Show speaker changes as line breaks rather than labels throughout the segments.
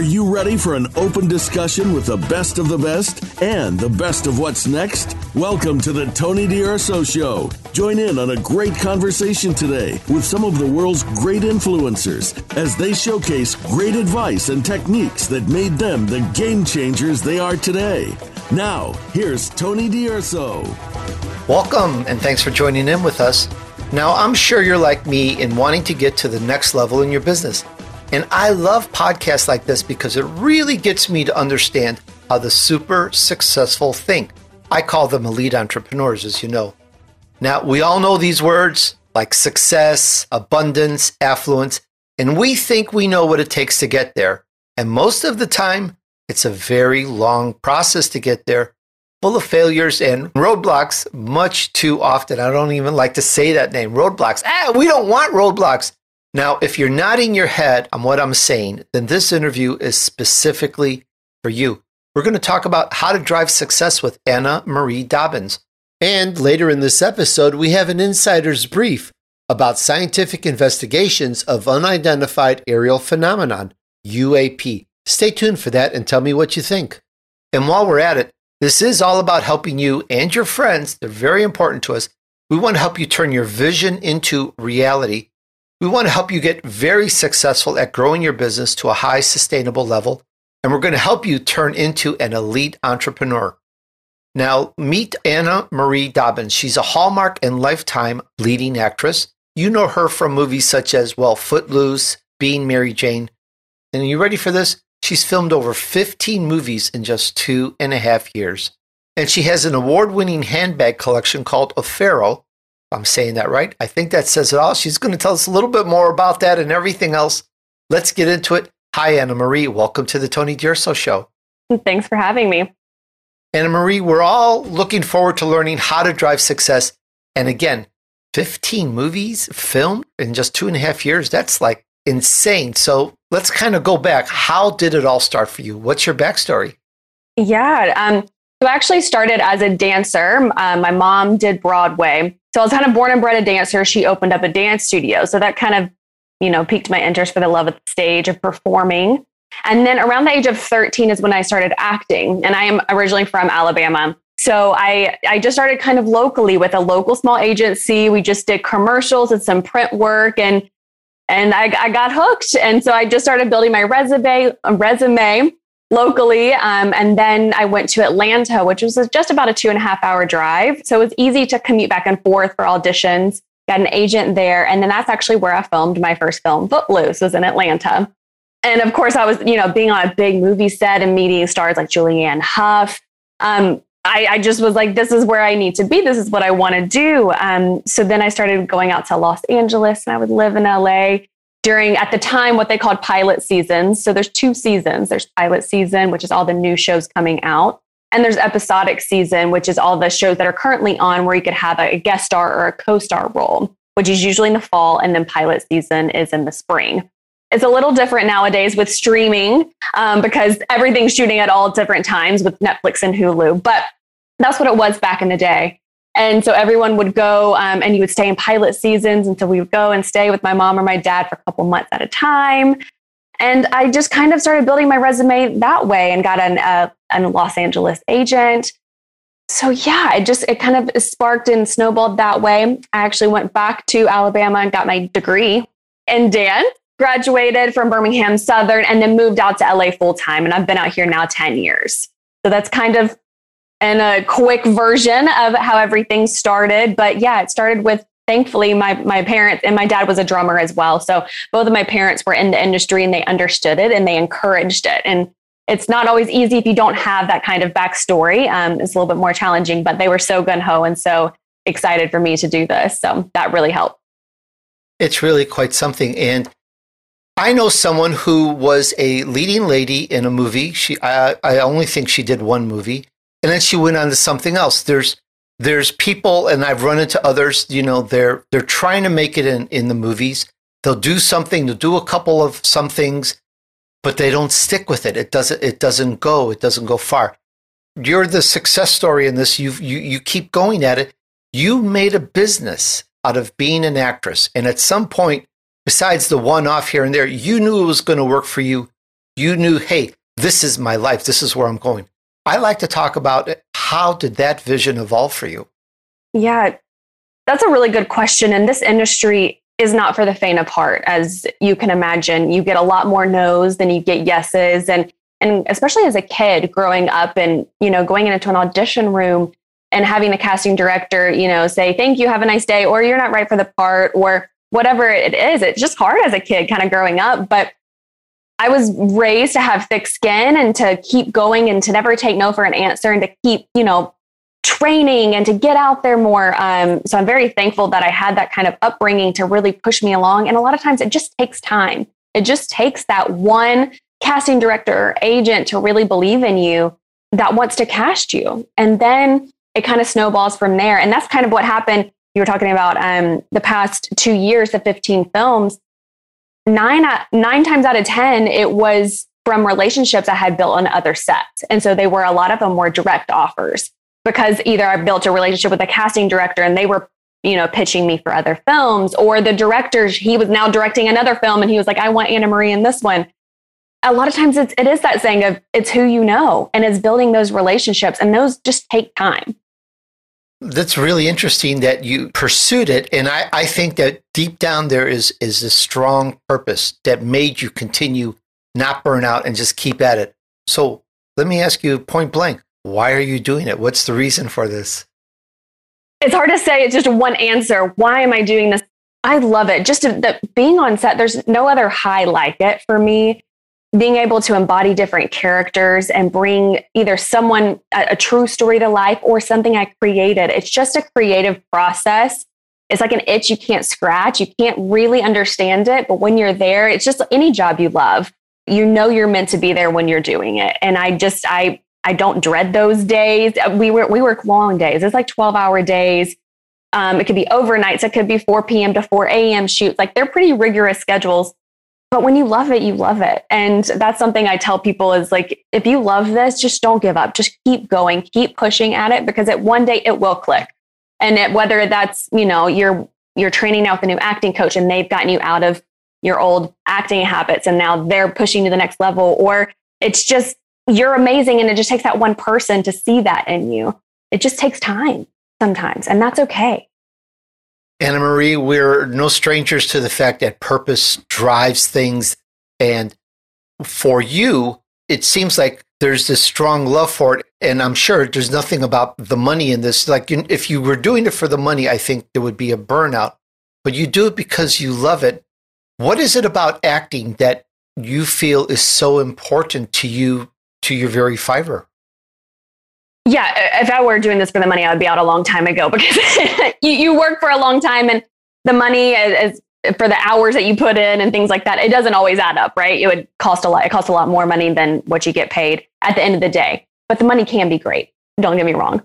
Are you ready for an open discussion with the best of the best and the best of what's next? Welcome to the Tony D'Urso Show. Join in on a great conversation today with some of the world's great influencers as they showcase great advice and techniques that made them the game changers they are today. Now, here's Tony D'Urso.
Welcome, and thanks for joining in with us. Now, I'm sure you're like me in wanting to get to the next level in your business. And I love podcasts like this because it really gets me to understand how the super successful think. I call them elite entrepreneurs, as you know. Now, we all know these words like success, abundance, affluence, and we think we know what it takes to get there. And most of the time, it's a very long process to get there, full of failures and roadblocks much too often. I don't even like to say that name, roadblocks. Ah, we don't want roadblocks. Now, if you're nodding your head on what I'm saying, then this interview is specifically for you. We're going to talk about how to drive success with Anna Marie Dobbins. And later in this episode, we have an insider's brief about scientific investigations of unidentified aerial phenomenon, UAP. Stay tuned for that and tell me what you think. And while we're at it, this is all about helping you and your friends. They're very important to us. We want to help you turn your vision into reality we want to help you get very successful at growing your business to a high sustainable level, and we're going to help you turn into an elite entrepreneur. Now, meet Anna Marie Dobbins. She's a Hallmark and Lifetime leading actress. You know her from movies such as, well, Footloose, Being Mary Jane. And are you ready for this? She's filmed over 15 movies in just two and a half years. And she has an award winning handbag collection called Afero, I'm saying that right. I think that says it all. She's going to tell us a little bit more about that and everything else. Let's get into it. Hi, Anna Marie. Welcome to the Tony D'Urso Show.
Thanks for having me.
Anna Marie, we're all looking forward to learning how to drive success. And again, 15 movies filmed in just two and a half years. That's like insane. So let's kind of go back. How did it all start for you? What's your backstory?
Yeah. Um, so I actually started as a dancer. Um, my mom did Broadway. So I was kind of born and bred a dancer. She opened up a dance studio. So that kind of, you know, piqued my interest for the love of the stage of performing. And then around the age of 13 is when I started acting. And I am originally from Alabama. So I, I just started kind of locally with a local small agency. We just did commercials and some print work and and I, I got hooked. And so I just started building my resume, resume locally. Um, and then I went to Atlanta, which was just about a two and a half hour drive. So it was easy to commute back and forth for auditions. Got an agent there. And then that's actually where I filmed my first film, Footloose, was in Atlanta. And of course, I was, you know, being on a big movie set and meeting stars like Julianne Hough. Um, I, I, just was like, this is where I need to be. This is what I want to do. Um, so then I started going out to Los Angeles and I would live in LA during at the time what they called pilot seasons. So there's two seasons. There's pilot season, which is all the new shows coming out. And there's episodic season, which is all the shows that are currently on where you could have a guest star or a co-star role, which is usually in the fall. And then pilot season is in the spring. It's a little different nowadays with streaming um, because everything's shooting at all different times with Netflix and Hulu. But that's what it was back in the day. And so everyone would go um, and you would stay in pilot seasons. And so we would go and stay with my mom or my dad for a couple months at a time. And I just kind of started building my resume that way and got an, uh, a Los Angeles agent. So yeah, it just, it kind of sparked and snowballed that way. I actually went back to Alabama and got my degree in dance, graduated from Birmingham Southern, and then moved out to LA full time. And I've been out here now 10 years. So that's kind of and a quick version of how everything started. But yeah, it started with thankfully my my parents and my dad was a drummer as well. So both of my parents were in the industry and they understood it and they encouraged it. And it's not always easy if you don't have that kind of backstory. Um, it's a little bit more challenging, but they were so gun ho and so excited for me to do this. So that really helped.
It's really quite something. And I know someone who was a leading lady in a movie. She, I, I only think she did one movie, and then she went on to something else. There's there's people, and I've run into others. You know, they're they're trying to make it in in the movies. They'll do something. They'll do a couple of some things, but they don't stick with it. It doesn't it doesn't go. It doesn't go far. You're the success story in this. You you you keep going at it. You made a business out of being an actress, and at some point, besides the one off here and there, you knew it was going to work for you you knew, hey, this is my life. This is where I'm going. I like to talk about uh, how did that vision evolve for you?
Yeah, that's a really good question. And this industry is not for the faint of heart, as you can imagine. You get a lot more no's than you get yeses. And and especially as a kid growing up and, you know, going into an audition room and having the casting director, you know, say, thank you, have a nice day, or you're not right for the part, or whatever it is. It's just hard as a kid kind of growing up. But I was raised to have thick skin and to keep going and to never take no for an answer and to keep, you know, training and to get out there more. Um, so I'm very thankful that I had that kind of upbringing to really push me along. And a lot of times it just takes time. It just takes that one casting director or agent to really believe in you that wants to cast you. And then it kind of snowballs from there. And that's kind of what happened. You were talking about um, the past two years, the 15 films nine, uh, nine times out of 10, it was from relationships I had built on other sets. And so they were, a lot of them were direct offers because either I built a relationship with a casting director and they were, you know, pitching me for other films or the director, he was now directing another film and he was like, I want Anna Marie in this one. A lot of times it's, it is that saying of it's who you know and it's building those relationships and those just take time.
That's really interesting that you pursued it. And I, I think that deep down there is, is a strong purpose that made you continue, not burn out, and just keep at it. So let me ask you point blank why are you doing it? What's the reason for this?
It's hard to say. It's just one answer. Why am I doing this? I love it. Just to, the, being on set, there's no other high like it for me being able to embody different characters and bring either someone a, a, true story to life or something I created. It's just a creative process. It's like an itch you can't scratch. You can't really understand it, but when you're there, it's just any job you love. You know you're meant to be there when you're doing it. And I just I I don't dread those days. We work we work long days. It's like 12 hour days. Um, it could be overnights. It could be 4 p.m. to 4 a.m. shoots. Like they're pretty rigorous schedules but when you love it, you love it. And that's something I tell people is like, if you love this, just don't give up. Just keep going, keep pushing at it because at one day it will click. And it, whether that's, you know, you're, you're training now with a new acting coach and they've gotten you out of your old acting habits and now they're pushing to the next level, or it's just, you're amazing. And it just takes that one person to see that in you. It just takes time sometimes. And that's okay.
Anna Marie, we're no strangers to the fact that purpose drives things. And for you, it seems like there's this strong love for it. And I'm sure there's nothing about the money in this. Like, if you were doing it for the money, I think there would be a burnout. But you do it because you love it. What is it about acting that you feel is so important to you, to your very fiber?
Yeah, if I were doing this for the money, I would be out a long time ago because you, you work for a long time and the money is, is, for the hours that you put in and things like that. It doesn't always add up, right? It would cost a lot. It costs a lot more money than what you get paid at the end of the day. But the money can be great. Don't get me wrong.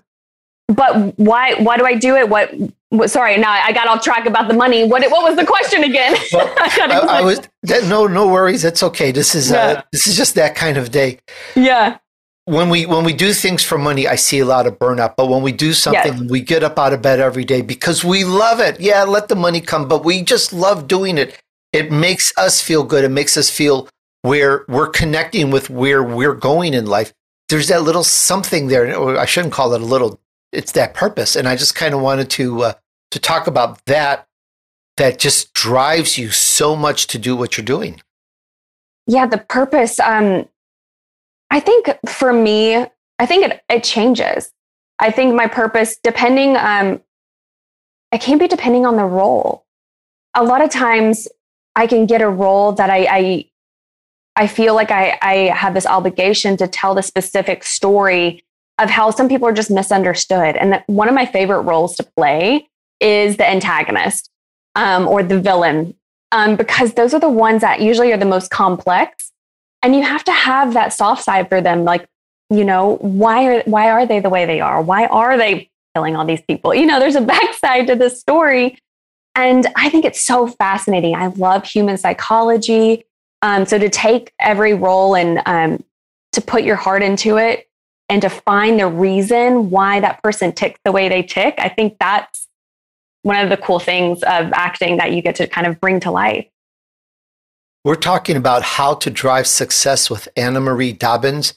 But why? Why do I do it? What? what sorry, now I got off track about the money. What? What was the question again? Well,
I, I, was no, no worries. That's okay. This is uh, yeah. uh, this is just that kind of day.
Yeah
when we when we do things for money, I see a lot of burnout. But when we do something, yes. we get up out of bed every day because we love it. Yeah, let the money come, but we just love doing it. It makes us feel good. It makes us feel where we're connecting with where we're going in life. There's that little something there, or I shouldn't call it a little. It's that purpose, and I just kind of wanted to uh, to talk about that. That just drives you so much to do what you're doing.
Yeah, the purpose. Um, I think for me, I think it, it changes. I think my purpose, depending, um, it can be depending on the role. A lot of times I can get a role that I, I, I feel like I, I have this obligation to tell the specific story of how some people are just misunderstood. And one of my favorite roles to play is the antagonist um, or the villain, um, because those are the ones that usually are the most complex and you have to have that soft side for them like you know why are why are they the way they are? Why are they killing all these people? You know there's a backside to this story. And i think it's so fascinating. I love human psychology. Um, so to take every role and um, to put your heart into it and to find the reason why that person ticks the way they tick i think that's one of the cool things of acting that you get to kind of bring to life
We're talking about how to drive success with Anna Marie Dobbins,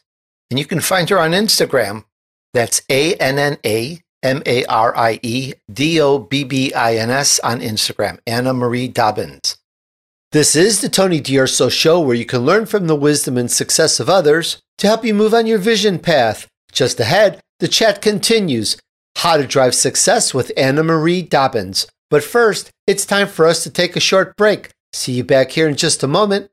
and you can find her on Instagram. That's A N N A M A R I E D O B B I N S on Instagram, Anna Marie Dobbins. This is the Tony D'Urso Show where you can learn from the wisdom and success of others to help you move on your vision path. Just ahead, the chat continues How to Drive Success with Anna Marie Dobbins. But first, it's time for us to take a short break. See you back here in just a moment.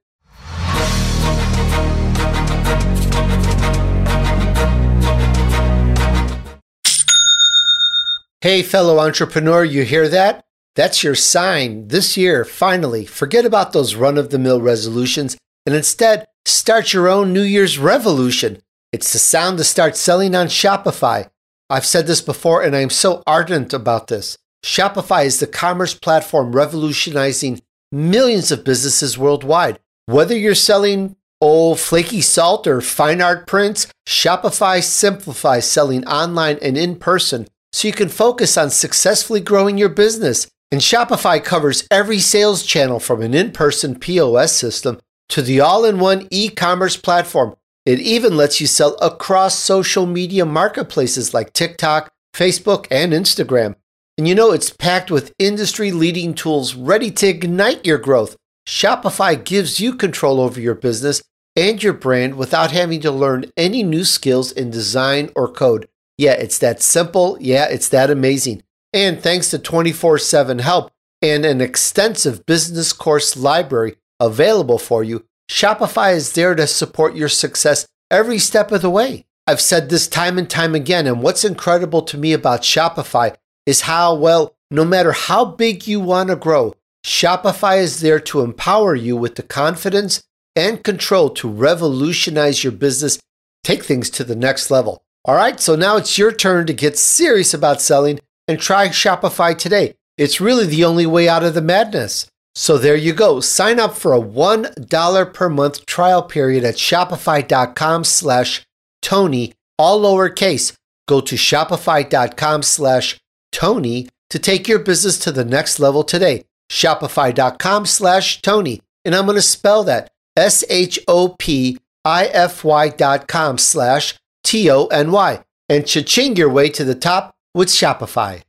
Hey, fellow entrepreneur, you hear that? That's your sign this year, finally. Forget about those run of the mill resolutions and instead start your own New Year's revolution. It's the sound to start selling on Shopify. I've said this before and I am so ardent about this. Shopify is the commerce platform revolutionizing millions of businesses worldwide. Whether you're selling old flaky salt or fine art prints, Shopify simplifies selling online and in person so you can focus on successfully growing your business. And Shopify covers every sales channel from an in person POS system to the all in one e commerce platform. It even lets you sell across social media marketplaces like TikTok, Facebook, and Instagram. And you know, it's packed with industry leading tools ready to ignite your growth. Shopify gives you control over your business and your brand without having to learn any new skills in design or code. Yeah, it's that simple. Yeah, it's that amazing. And thanks to 24 7 help and an extensive business course library available for you, Shopify is there to support your success every step of the way. I've said this time and time again, and what's incredible to me about Shopify is how, well, no matter how big you want to grow, Shopify is there to empower you with the confidence and control to revolutionize your business, take things to the next level. All right, so now it's your turn to get serious about selling and try Shopify today. It's really the only way out of the madness. So there you go. Sign up for a $1 per month trial period at shopify.com slash Tony, all lowercase. Go to shopify.com slash Tony to take your business to the next level today. Shopify.com slash Tony. And I'm going to spell that S H O P I F Y dot com slash T O N Y. And cha-ching your way to the top with Shopify.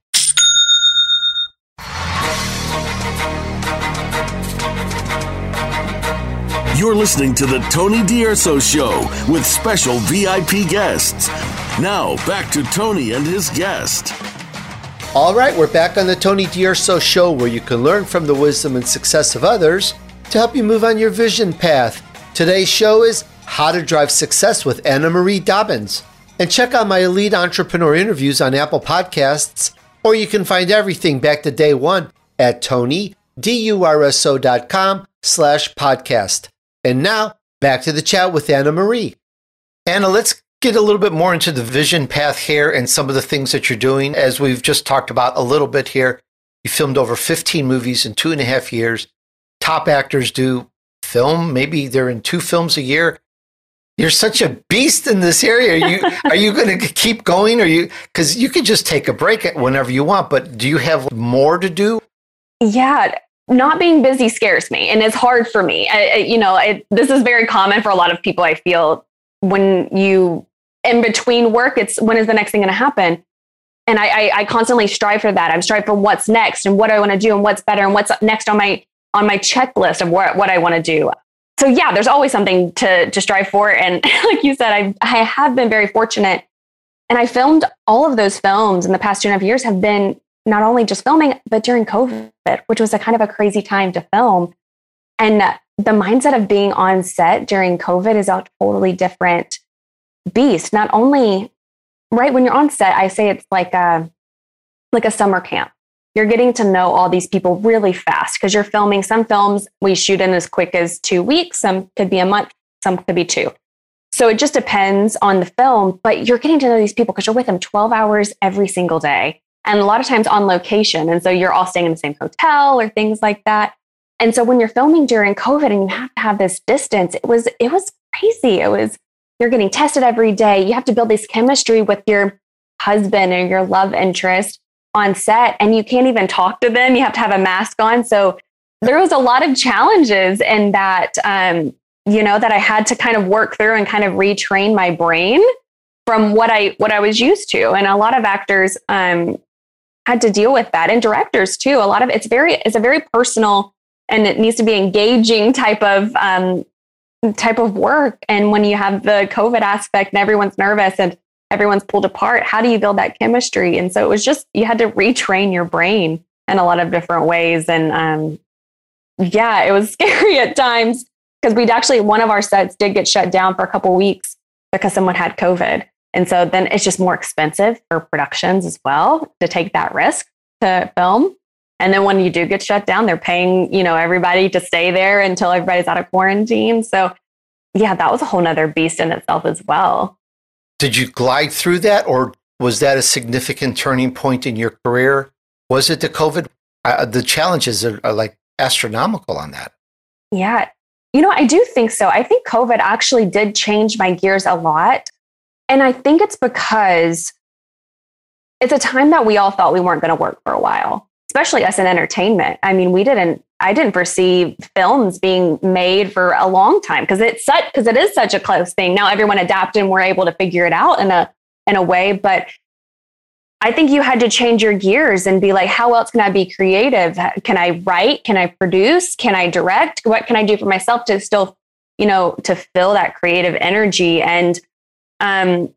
You're listening to the Tony D'Urso Show with special VIP guests. Now, back to Tony and his guest.
All right, we're back on the Tony D'Urso Show where you can learn from the wisdom and success of others to help you move on your vision path. Today's show is How to Drive Success with Anna Marie Dobbins. And check out my elite entrepreneur interviews on Apple Podcasts, or you can find everything back to day one at tonydurso.com slash podcast. And now, back to the chat with Anna Marie. Anna, let's get a little bit more into the vision path here and some of the things that you're doing. As we've just talked about a little bit here, you filmed over 15 movies in two and a half years. Top actors do film, maybe they're in two films a year. You're such a beast in this area. Are you are you going to keep going? Or you because you could just take a break whenever you want, but do you have more to do?
Yeah, not being busy scares me and it's hard for me. I, I, you know, it, this is very common for a lot of people. I feel when you in between work, it's when is the next thing going to happen? And I, I, I, constantly strive for that. I'm strive for what's next and what I want to do and what's better and what's next on my on my checklist of what, what I want to do. So yeah, there's always something to to strive for. And like you said, I I have been very fortunate. And I filmed all of those films in the past two and a half years have been not only just filming, but during COVID, which was a kind of a crazy time to film. And the mindset of being on set during COVID is a totally different beast. Not only right when you're on set, I say it's like a like a summer camp. You're getting to know all these people really fast because you're filming some films we shoot in as quick as two weeks, some could be a month, some could be two. So it just depends on the film, but you're getting to know these people because you're with them 12 hours every single day and a lot of times on location. And so you're all staying in the same hotel or things like that. And so when you're filming during COVID and you have to have this distance, it was it was crazy. It was you're getting tested every day. You have to build this chemistry with your husband or your love interest on set and you can't even talk to them. You have to have a mask on. So there was a lot of challenges in that, um, you know, that I had to kind of work through and kind of retrain my brain from what I what I was used to. And a lot of actors um, had to deal with that, and directors too. A lot of it's very it's a very personal and it needs to be engaging type of um, type of work. And when you have the COVID aspect and everyone's nervous and everyone's pulled apart, how do you build that chemistry? And so it was just you had to retrain your brain in a lot of different ways. And um, yeah, it was scary at times because we'd actually one of our sets did get shut down for a couple weeks because someone had COVID. And so then it's just more expensive for productions as well to take that risk to film. And then when you do get shut down, they're paying, you know, everybody to stay there until everybody's out of quarantine. So yeah, that was a whole nother beast in itself as well.
Did you glide through that or was that a significant turning point in your career? Was it the COVID? Uh, the challenges are, are like astronomical on that.
Yeah. You know, I do think so. I think COVID actually did change my gears a lot. And I think it's because it's a time that we all thought we weren't going to work for a while, especially us in entertainment. I mean, we didn't, I didn't foresee films being made for a long time because it's such, because it is such a close thing. Now everyone adapted and we're able to figure it out in a, in a way, but I think you had to change your gears and be like, how else can I be creative? Can I write? Can I produce? Can I direct? What can I do for myself to still, you know, to fill that creative energy? And um,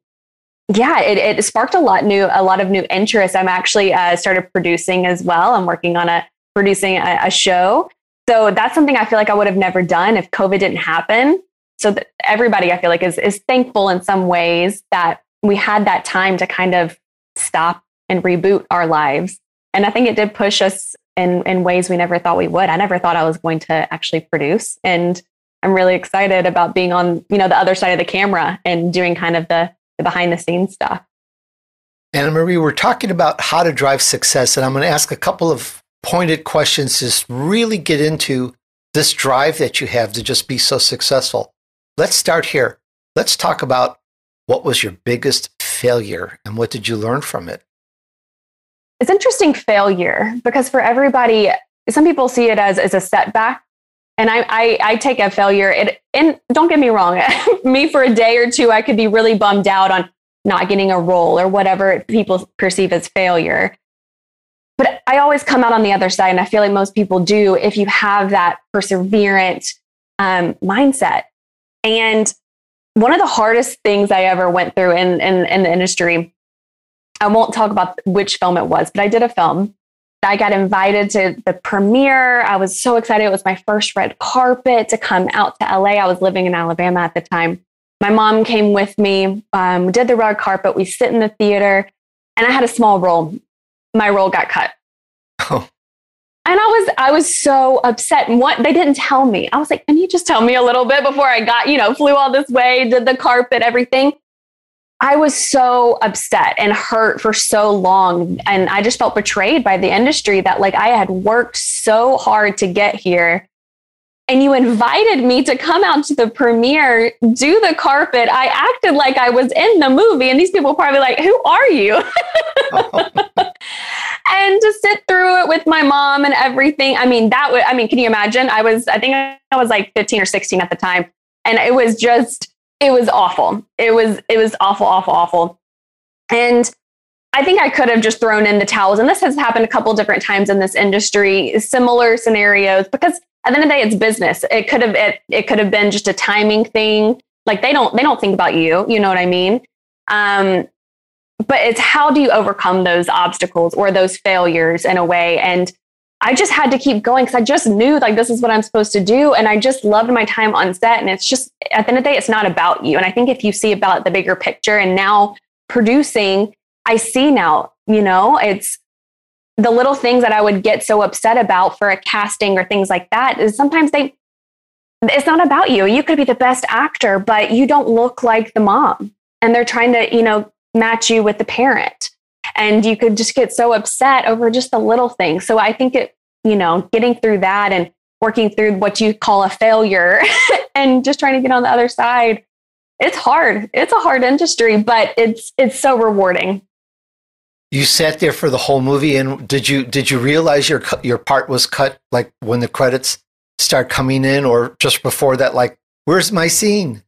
yeah, it, it sparked a lot new, a lot of new interest. I'm actually uh, started producing as well. I'm working on a producing a, a show. So that's something I feel like I would have never done if COVID didn't happen. So everybody I feel like is is thankful in some ways that we had that time to kind of stop and reboot our lives. And I think it did push us in in ways we never thought we would. I never thought I was going to actually produce and I'm really excited about being on, you know, the other side of the camera and doing kind of the, the behind the scenes stuff.
Anna Marie, we're talking about how to drive success, and I'm going to ask a couple of pointed questions to really get into this drive that you have to just be so successful. Let's start here. Let's talk about what was your biggest failure and what did you learn from it?
It's interesting failure because for everybody, some people see it as, as a setback and I, I, I take a failure. It, and don't get me wrong, me for a day or two, I could be really bummed out on not getting a role or whatever people perceive as failure. But I always come out on the other side, and I feel like most people do if you have that perseverant um, mindset. And one of the hardest things I ever went through in, in, in the industry, I won't talk about which film it was, but I did a film I got invited to the premiere. I was so excited. It was my first red carpet to come out to LA. I was living in Alabama at the time. My mom came with me. Um, we did the red carpet. We sit in the theater, and I had a small role. My role got cut. Oh. And I was I was so upset. And what they didn't tell me. I was like, can you just tell me a little bit before I got, you know, flew all this way, did the carpet, everything. I was so upset and hurt for so long. And I just felt betrayed by the industry that like I had worked so hard to get here. And you invited me to come out to the premiere, do the carpet. I acted like I was in the movie. And these people probably like, who are you? and to sit through it with my mom and everything. I mean, that would, I mean, can you imagine? I was, I think I was like 15 or 16 at the time. And it was just, it was awful. It was it was awful, awful, awful. And I think I could have just thrown in the towels. And this has happened a couple different times in this industry, similar scenarios, because at the end of the day, it's business. It could have it, it could have been just a timing thing. Like they don't they don't think about you. You know what I mean? Um, but it's how do you overcome those obstacles or those failures in a way? And I just had to keep going because I just knew like this is what I'm supposed to do. And I just loved my time on set. And it's just at the end of the day, it's not about you. And I think if you see about the bigger picture and now producing, I see now, you know, it's the little things that I would get so upset about for a casting or things like that is sometimes they it's not about you. You could be the best actor, but you don't look like the mom. And they're trying to, you know, match you with the parent and you could just get so upset over just the little things. So I think it, you know, getting through that and working through what you call a failure and just trying to get on the other side, it's hard. It's a hard industry, but it's it's so rewarding.
you sat there for the whole movie, and did you did you realize your your part was cut like when the credits start coming in, or just before that? Like, where's my scene?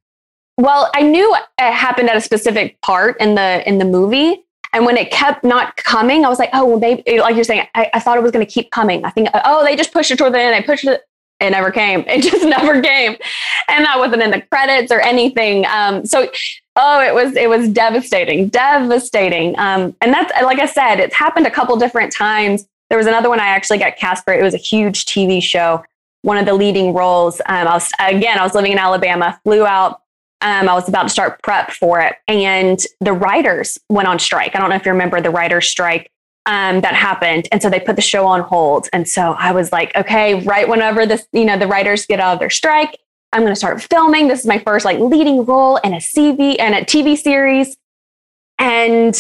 Well, I knew it happened at a specific part in the in the movie, and when it kept not coming, I was like, oh, well, maybe like you're saying, I, I thought it was going to keep coming. I think, oh, they just pushed it toward the end. I pushed it. It never came. It just never came, and that wasn't in the credits or anything. Um, so Oh, it was it was devastating, devastating. Um, and that's like I said, it's happened a couple different times. There was another one I actually got cast for. It was a huge TV show, one of the leading roles. Um, I was again, I was living in Alabama, flew out. Um, I was about to start prep for it, and the writers went on strike. I don't know if you remember the writers' strike um, that happened, and so they put the show on hold. And so I was like, okay, right whenever this, you know, the writers get out of their strike, I'm going to start filming. This is my first like leading role in a CV and a TV series. And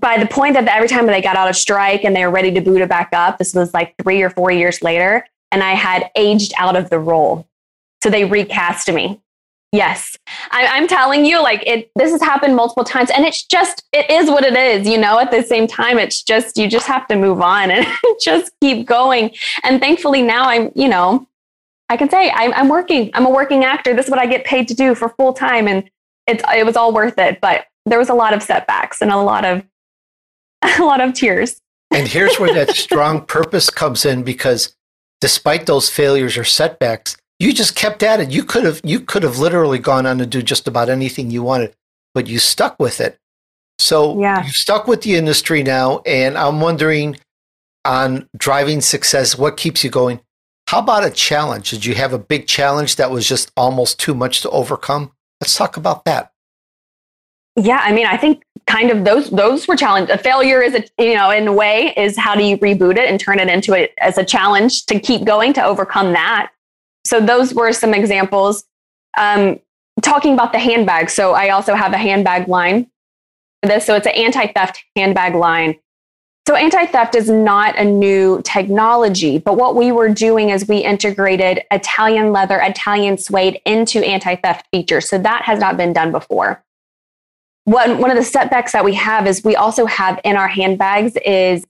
by the point that every time they got out of strike and they were ready to boot it back up, this was like three or four years later, and I had aged out of the role. So they recast me. Yes, I, am telling you, like it. This has happened multiple times, and it's just it is what it is. You know, at the same time, it's just you just have to move on and just keep going. And thankfully, now I'm you know I can say I'm, I'm working. I'm a working actor. This is what I get paid to do for full time, and it's it was all worth it. But there was a lot of setbacks and a lot of a lot of tears.
and here's where that strong purpose comes in because despite those failures or setbacks, you just kept at it. You could have you could have literally gone on to do just about anything you wanted, but you stuck with it. So yeah. you've stuck with the industry now, and I'm wondering on driving success, what keeps you going? How about a challenge? Did you have a big challenge that was just almost too much to overcome? Let's talk about that.
Yeah, I mean, I think kind of those those were challenge. A failure is a you know in a way is how do you reboot it and turn it into it as a challenge to keep going to overcome that. So those were some examples. Um, talking about the handbag. So I also have a handbag line. This so it's an anti-theft handbag line so anti theft is not a new technology, but what we were doing is we integrated Italian leather, Italian suede into anti theft features. So that has not been done before. One, one of the setbacks that we have is we also have in our handbags is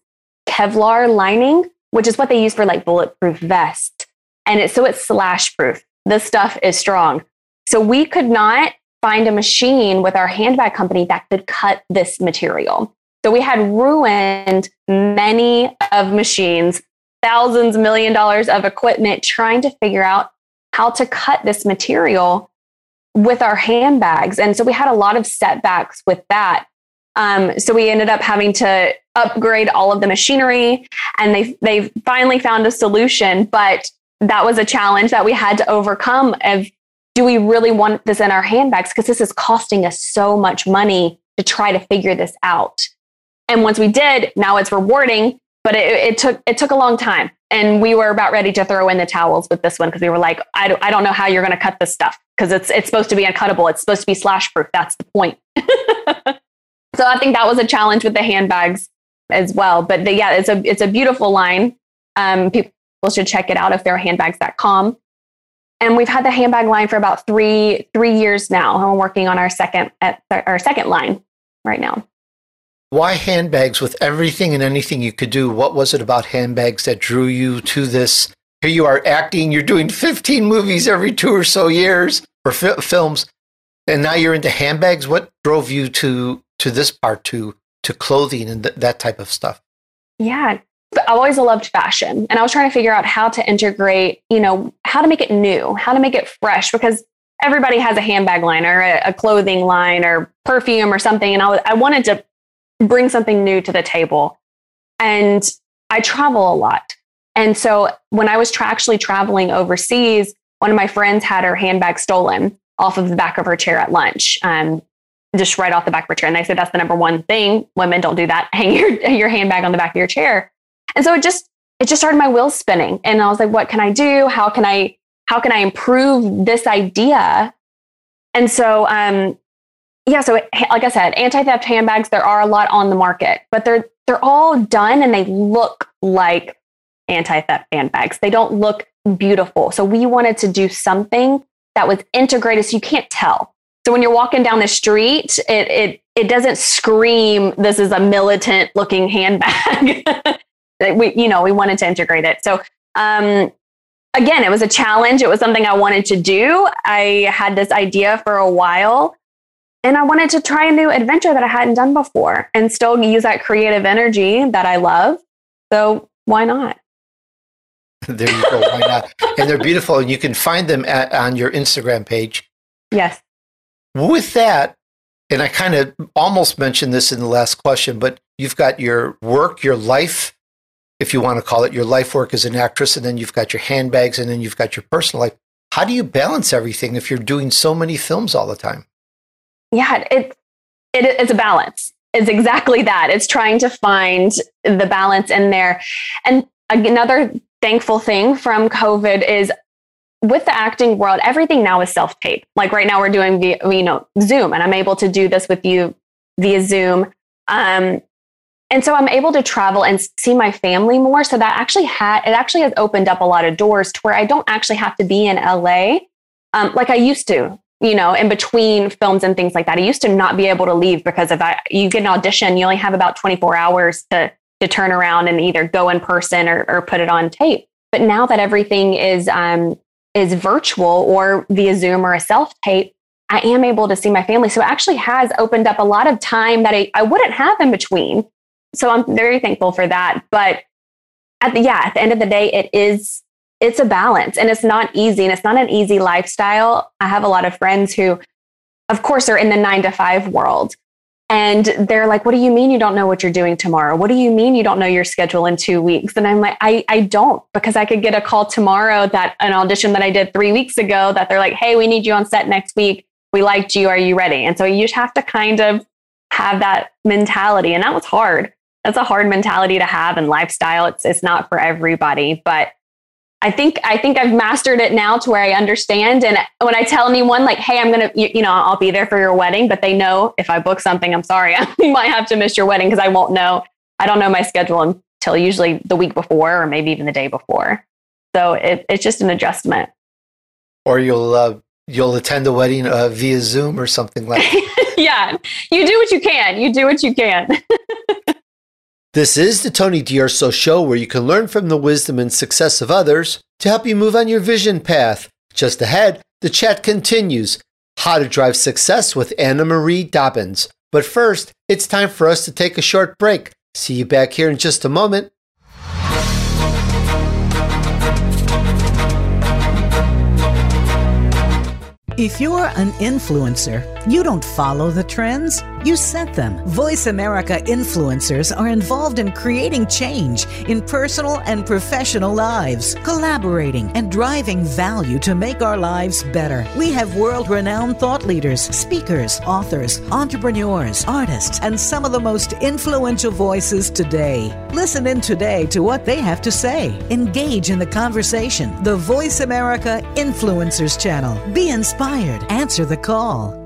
Kevlar lining, which is what they use for like bulletproof vest. And so it's slash proof. This stuff is strong. So we could not find a machine with our handbag company that could cut this material. So we had ruined many of machines, thousands, million dollars of equipment trying to figure out how to cut this material with our handbags. And so we had a lot of setbacks with that. Um, so we ended up having to upgrade all of the machinery and they they finally found a solution, but that was a challenge that we had to overcome of do we really want this in our handbags because this is costing us so much money to try to figure this out. And once we did, now it's rewarding, but it, it took it took a long time. And we were about ready to throw in the towels with this one because we were like, I don't, I don't know how you're going to cut this stuff because it's it's supposed to be uncuttable. It's supposed to be slash proof. That's the point. so I think that was a challenge with the handbags as well. But the, yeah, it's a it's a beautiful line. Um, people should check it out if they're handbags.com. And we've had the handbag line for about three three years now. I'm working on our second at our second line right now.
Why handbags with everything and anything you could do? What was it about handbags that drew you to this? Here you are acting, you're doing 15 movies every two or so years or fi- films, and now you're into handbags. What drove you to to this part to to clothing and th- that type of stuff?
Yeah, I've always loved fashion and I was trying to figure out how to integrate, you know, how to make it new, how to make it fresh because everybody has a handbag line or a, a clothing line or perfume or something. And I, I wanted to bring something new to the table. And I travel a lot. And so when I was tra- actually traveling overseas, one of my friends had her handbag stolen off of the back of her chair at lunch, um, just right off the back of her chair. And they said that's the number one thing. Women don't do that. Hang your, your handbag on the back of your chair. And so it just it just started my wheels spinning. And I was like, what can I do? How can I how can I improve this idea? And so um, yeah, so like I said, anti-theft handbags, there are a lot on the market, but they're they're all done and they look like anti-theft handbags. They don't look beautiful. So we wanted to do something that was integrated so you can't tell. So when you're walking down the street, it it it doesn't scream this is a militant looking handbag. we you know we wanted to integrate it. So um, again, it was a challenge. It was something I wanted to do. I had this idea for a while. And I wanted to try a new adventure that I hadn't done before and still use that creative energy that I love. So why not?
there you go. Why not? and they're beautiful, and you can find them at, on your Instagram page.
Yes.
With that, and I kind of almost mentioned this in the last question, but you've got your work, your life, if you want to call it, your life work as an actress, and then you've got your handbags, and then you've got your personal life. How do you balance everything if you're doing so many films all the time?
Yeah, it, it it's a balance. It's exactly that. It's trying to find the balance in there. And another thankful thing from COVID is with the acting world, everything now is self tape. Like right now, we're doing via, you know Zoom, and I'm able to do this with you via Zoom. Um, and so I'm able to travel and see my family more. So that actually had it actually has opened up a lot of doors to where I don't actually have to be in LA um, like I used to. You know, in between films and things like that, I used to not be able to leave because if I you get an audition, you only have about 24 hours to to turn around and either go in person or, or put it on tape. But now that everything is um, is virtual or via Zoom or a self tape, I am able to see my family. So it actually has opened up a lot of time that I, I wouldn't have in between. So I'm very thankful for that. But at the yeah, at the end of the day, it is it's a balance and it's not easy and it's not an easy lifestyle. I have a lot of friends who, of course, are in the nine to five world. And they're like, what do you mean you don't know what you're doing tomorrow? What do you mean you don't know your schedule in two weeks? And I'm like, I, I don't, because I could get a call tomorrow that an audition that I did three weeks ago that they're like, hey, we need you on set next week. We liked you. Are you ready? And so you just have to kind of have that mentality. And that was hard. That's a hard mentality to have and lifestyle. It's, it's not for everybody, but I think I think I've mastered it now to where I understand. And when I tell anyone like, "Hey, I'm gonna, you, you know, I'll be there for your wedding," but they know if I book something, I'm sorry, I might have to miss your wedding because I won't know. I don't know my schedule until usually the week before, or maybe even the day before. So it, it's just an adjustment.
Or you'll uh, you'll attend the wedding uh, via Zoom or something like.
yeah, you do what you can. You do what you can.
This is the Tony D'Urso Show where you can learn from the wisdom and success of others to help you move on your vision path. Just ahead, the chat continues How to Drive Success with Anna Marie Dobbins. But first, it's time for us to take a short break. See you back here in just a moment.
If you're an influencer, you don't follow the trends, you set them. VoiceAmerica influencers are involved in creating change in personal and professional lives, collaborating and driving value to make our lives better. We have world renowned thought leaders, speakers, authors, entrepreneurs, artists, and some of the most influential voices today. Listen in today to what they have to say. Engage in the conversation. The VoiceAmerica Influencers Channel. Be inspired, answer the call.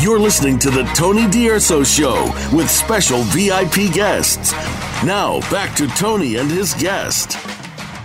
You're listening to the Tony D'Urso Show with special VIP guests. Now, back to Tony and his guest.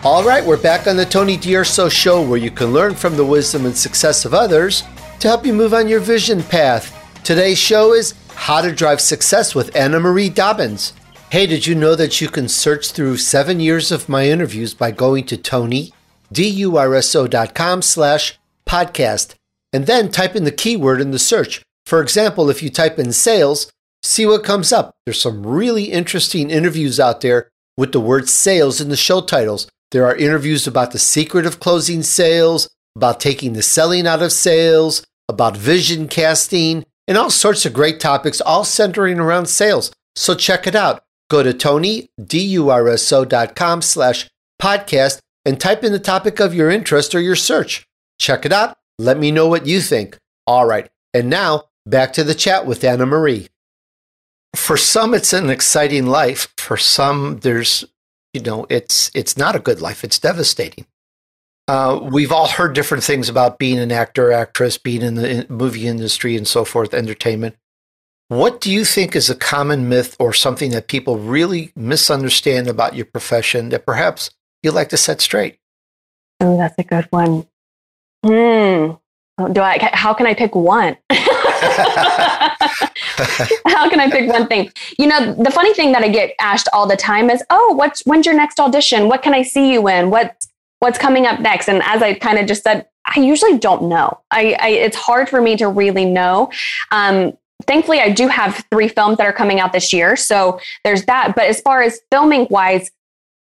All right, we're back on the Tony D'Urso Show where you can learn from the wisdom and success of others to help you move on your vision path. Today's show is How to Drive Success with Anna Marie Dobbins. Hey, did you know that you can search through seven years of my interviews by going to Tony, D-U-R-S-O.com slash podcast, and then type in the keyword in the search. For example, if you type in sales, see what comes up. There's some really interesting interviews out there with the word sales in the show titles. There are interviews about the secret of closing sales, about taking the selling out of sales, about vision casting, and all sorts of great topics, all centering around sales. So check it out. Go to tonydurso.com slash podcast and type in the topic of your interest or your search. Check it out. Let me know what you think. All right. And now back to the chat with Anna Marie. For some, it's an exciting life. For some, there's, you know, it's it's not a good life. It's devastating. Uh, we've all heard different things about being an actor, actress, being in the movie industry, and so forth, entertainment. What do you think is a common myth or something that people really misunderstand about your profession that perhaps you'd like to set straight?
Oh, that's a good one. Hmm. Do I? How can I pick one? how can I pick one thing? You know, the funny thing that I get asked all the time is, "Oh, what's when's your next audition? What can I see you in? What what's coming up next?" And as I kind of just said, I usually don't know. I, I it's hard for me to really know. Um, thankfully, I do have three films that are coming out this year, so there's that. But as far as filming wise,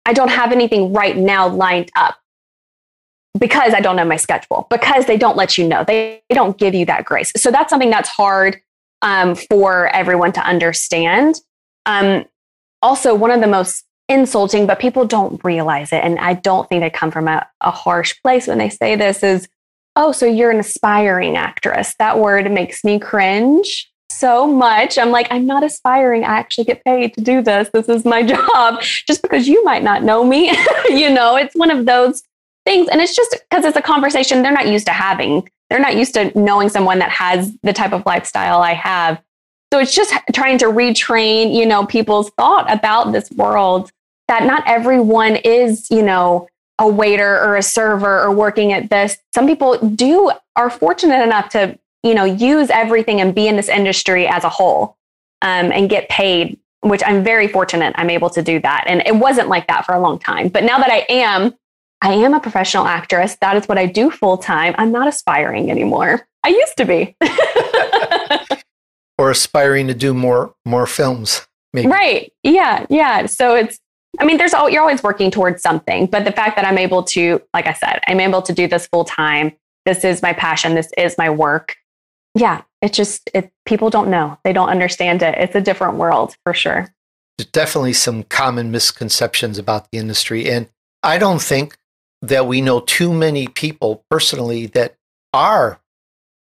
I don't have anything right now lined up because I don't know my schedule, because they don't let you know. They, they don't give you that grace. So that's something that's hard um, for everyone to understand. Um, also, one of the most insulting, but people don't realize it. And I don't think they come from a, a harsh place when they say this is, oh, so you're an aspiring actress. That word makes me cringe so much. I'm like, I'm not aspiring. I actually get paid to do this. This is my job. Just because you might not know me, you know, it's one of those things. And it's just because it's a conversation they're not used to having. They're not used to knowing someone that has the type of lifestyle I have. So it's just trying to retrain, you know, people's thought about this world that not everyone is, you know, a waiter or a server or working at this. Some people do are fortunate enough to, you know, use everything and be in this industry as a whole um, and get paid, which I'm very fortunate I'm able to do that. And it wasn't like that for a long time. But now that I am, I am a professional actress. That is what I do full time. I'm not aspiring anymore. I used to be.
or aspiring to do more more films.
Maybe. Right. Yeah. Yeah. So it's I mean, there's all, you're always working towards something, but the fact that I'm able to, like I said, I'm able to do this full time. This is my passion. This is my work. Yeah, it just it, people don't know. They don't understand it. It's a different world for sure.
There's definitely some common misconceptions about the industry, and I don't think that we know too many people personally that are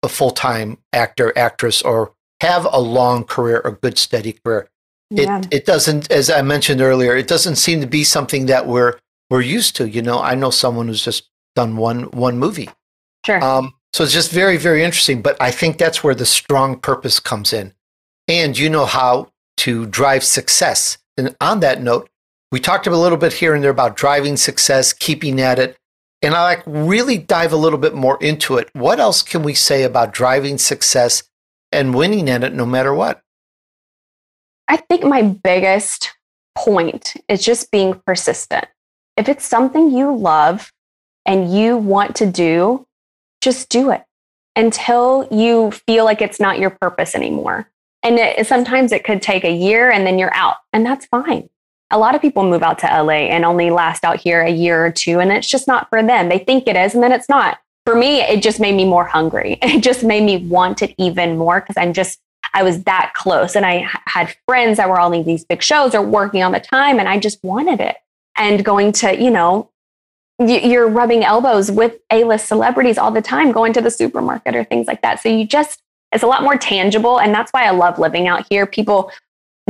a full time actor, actress, or have a long career, a good steady career. Yeah. It it doesn't, as I mentioned earlier, it doesn't seem to be something that we're we're used to. You know, I know someone who's just done one one movie.
Sure. Um,
so it's just very very interesting. But I think that's where the strong purpose comes in, and you know how to drive success. And on that note, we talked a little bit here and there about driving success, keeping at it. And I like really dive a little bit more into it. What else can we say about driving success and winning at it no matter what?
I think my biggest point is just being persistent. If it's something you love and you want to do, just do it until you feel like it's not your purpose anymore. And it, sometimes it could take a year and then you're out, and that's fine. A lot of people move out to LA and only last out here a year or two, and it's just not for them. They think it is, and then it's not. For me, it just made me more hungry. It just made me want it even more because I'm just I was that close. And I had friends that were all in these big shows or working on the time, and I just wanted it. And going to, you know, you're rubbing elbows with A list celebrities all the time, going to the supermarket or things like that. So you just, it's a lot more tangible. And that's why I love living out here. People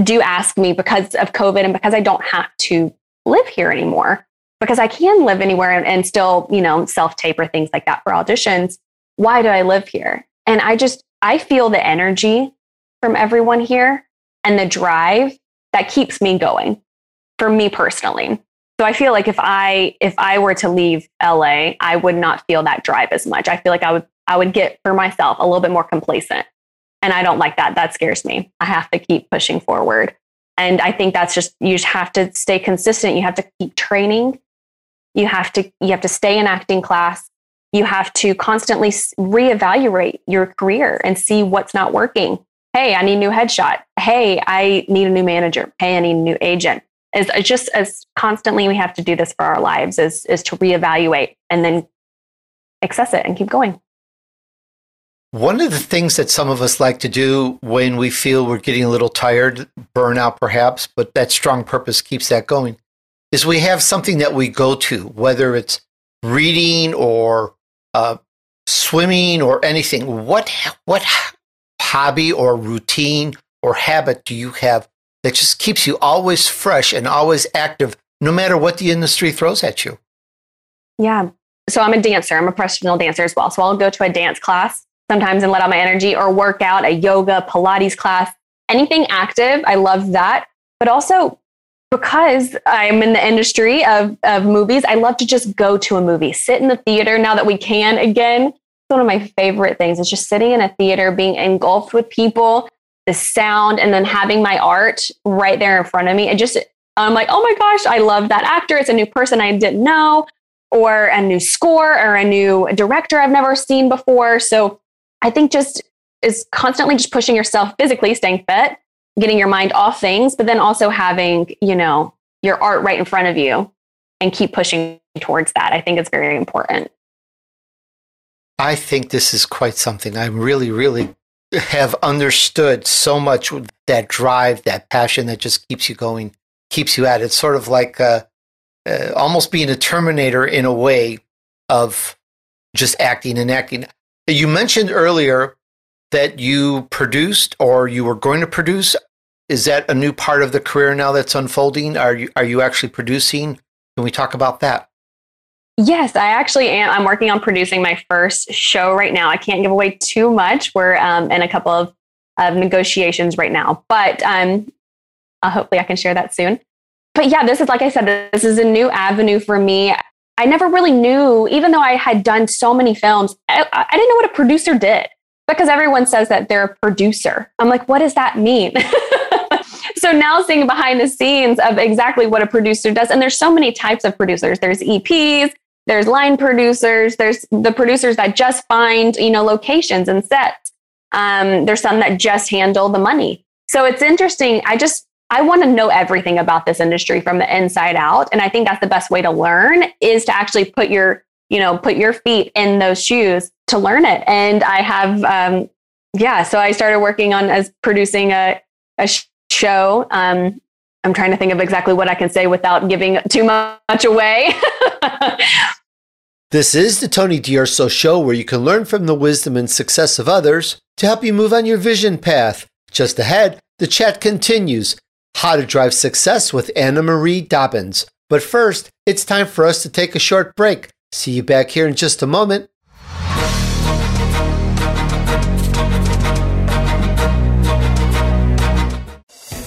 do ask me because of COVID and because I don't have to live here anymore, because I can live anywhere and, and still, you know, self tape or things like that for auditions. Why do I live here? And I just, I feel the energy from everyone here and the drive that keeps me going for me personally. So I feel like if I if I were to leave LA, I would not feel that drive as much. I feel like I would I would get for myself a little bit more complacent. And I don't like that. That scares me. I have to keep pushing forward. And I think that's just you just have to stay consistent. You have to keep training. You have to you have to stay in acting class. You have to constantly reevaluate your career and see what's not working hey, I need a new headshot. Hey, I need a new manager. Hey, I need a new agent. Is just as constantly we have to do this for our lives is is to reevaluate and then access it and keep going.
One of the things that some of us like to do when we feel we're getting a little tired, burnout perhaps, but that strong purpose keeps that going, is we have something that we go to, whether it's reading or uh, swimming or anything. What what hobby or routine or habit do you have that just keeps you always fresh and always active, no matter what the industry throws at you?
Yeah. So I'm a dancer. I'm a professional dancer as well. So I'll go to a dance class sometimes and let out my energy or work out, a yoga, Pilates class, anything active. I love that. But also because I'm in the industry of, of movies, I love to just go to a movie, sit in the theater now that we can again. It's one of my favorite things It's just sitting in a theater, being engulfed with people, the sound, and then having my art right there in front of me. It just, I'm like, oh my gosh, I love that actor. It's a new person I didn't know, or a new score, or a new director I've never seen before. So I think just is constantly just pushing yourself physically, staying fit, getting your mind off things, but then also having, you know, your art right in front of you and keep pushing towards that. I think it's very important.
I think this is quite something I really, really have understood so much that drive, that passion that just keeps you going, keeps you at it. It's sort of like uh, uh, almost being a terminator in a way of just acting and acting. You mentioned earlier that you produced or you were going to produce. Is that a new part of the career now that's unfolding? Are you are you actually producing? Can we talk about that?
Yes, I actually am. I'm working on producing my first show right now. I can't give away too much. We're um, in a couple of, of negotiations right now, but um, uh, hopefully I can share that soon. But yeah, this is like I said, this is a new avenue for me. I never really knew, even though I had done so many films, I, I didn't know what a producer did because everyone says that they're a producer. I'm like, what does that mean? so now seeing behind the scenes of exactly what a producer does, and there's so many types of producers. There's EPs, there's line producers, there's the producers that just find, you know, locations and sets. Um, there's some that just handle the money. So it's interesting. I just I want to know everything about this industry from the inside out. And I think that's the best way to learn is to actually put your, you know, put your feet in those shoes to learn it. And I have, um, yeah, so I started working on as producing a, a show. Um, I'm trying to think of exactly what I can say without giving too much away.
this is the Tony D'Urso Show, where you can learn from the wisdom and success of others to help you move on your vision path. Just ahead, the chat continues. How to drive success with Anna Marie Dobbins. But first, it's time for us to take a short break. See you back here in just a moment.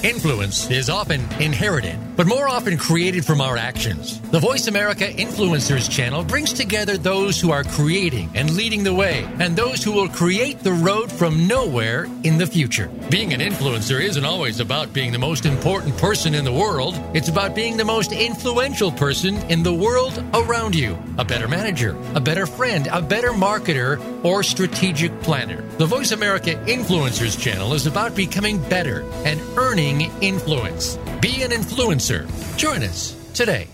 Influence is often inherited, but more often created from our actions. The VoiceAmerica Influencers channel brings together those who are creating and leading the way, and those who will create the road from nowhere in the future. Being an influencer isn't always about being the most important person in the world, it's about being the most influential person in the world around you. A better manager, a better friend, a better marketer, or strategic planner. The VoiceAmerica Influencers channel is about becoming better and earning influence. Be an influencer. Join us today.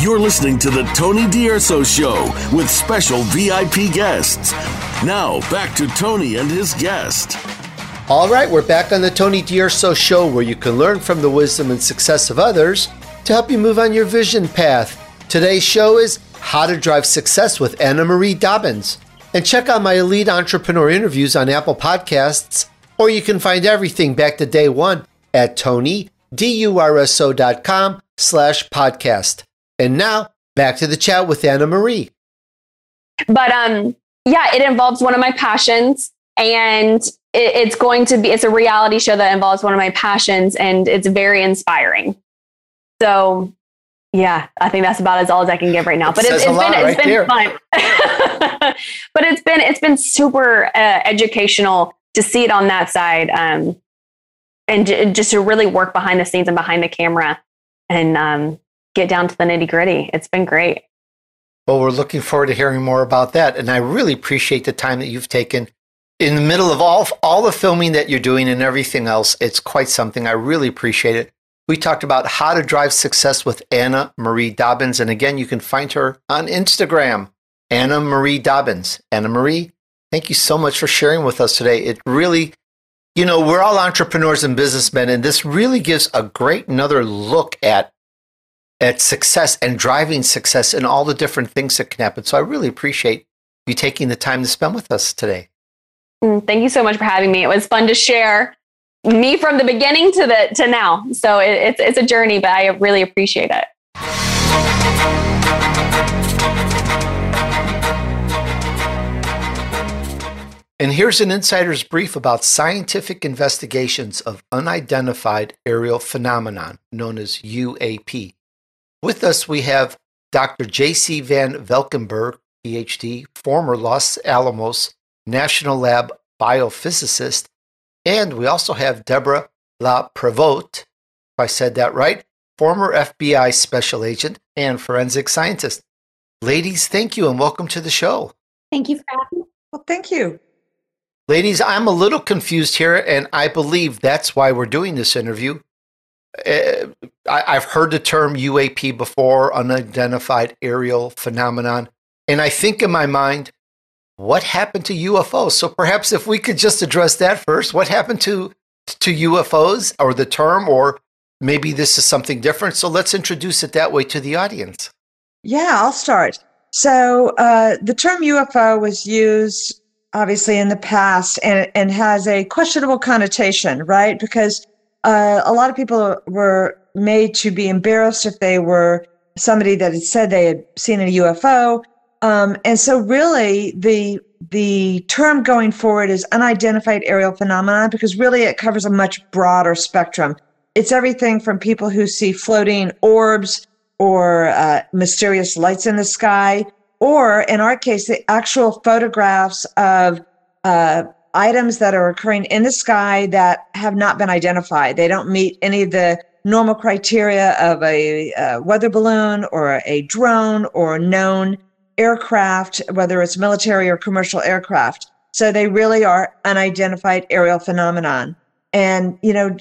You're listening to the Tony D'Urso Show with special VIP guests. Now, back to Tony and his guest.
All right, we're back on the Tony D'Urso Show where you can learn from the wisdom and success of others to help you move on your vision path. Today's show is How to Drive Success with Anna Marie Dobbins. And check out my elite entrepreneur interviews on Apple Podcasts, or you can find everything back to day one at tonydurso.com slash podcast. And now back to the chat with Anna Marie.
But um, yeah, it involves one of my passions and it, it's going to be, it's a reality show that involves one of my passions and it's very inspiring. So yeah, I think that's about as all as I can give right now. But it, it's been it's been fun. but it's been it's been super uh, educational to see it on that side, um, and just to really work behind the scenes and behind the camera and um, get down to the nitty gritty. It's been great.
Well, we're looking forward to hearing more about that, and I really appreciate the time that you've taken in the middle of all all the filming that you're doing and everything else. It's quite something. I really appreciate it. We talked about how to drive success with Anna Marie Dobbins. And again, you can find her on Instagram, Anna Marie Dobbins. Anna Marie, thank you so much for sharing with us today. It really, you know, we're all entrepreneurs and businessmen, and this really gives a great another look at at success and driving success and all the different things that can happen. So I really appreciate you taking the time to spend with us today.
Mm, thank you so much for having me. It was fun to share me from the beginning to the to now. So it, it's it's a journey, but I really appreciate it.
And here's an insider's brief about scientific investigations of unidentified aerial phenomenon known as UAP. With us, we have Dr. J.C. Van Valkenburg, PhD, former Los Alamos National Lab biophysicist, and we also have Deborah La Prevost, if I said that right, former FBI special agent and forensic scientist. Ladies, thank you and welcome to the show.
Thank you for having me.
Well, thank you.
Ladies, I'm a little confused here, and I believe that's why we're doing this interview. Uh, I, have heard the term UAP before, unidentified aerial phenomenon. And I think in my mind, what happened to UFOs? So perhaps if we could just address that first, what happened to to UFOs or the term, or maybe this is something different. So let's introduce it that way to the audience.
Yeah, I'll start. So uh, the term UFO was used obviously in the past and, and has a questionable connotation, right? Because uh, a lot of people were made to be embarrassed if they were somebody that had said they had seen a UFO. Um, and so, really, the the term going forward is unidentified aerial phenomena because really it covers a much broader spectrum. It's everything from people who see floating orbs or uh, mysterious lights in the sky, or in our case, the actual photographs of uh, items that are occurring in the sky that have not been identified. They don't meet any of the normal criteria of a, a weather balloon or a drone or known aircraft, whether it's military or commercial aircraft. So they really are unidentified aerial phenomenon. And, you know,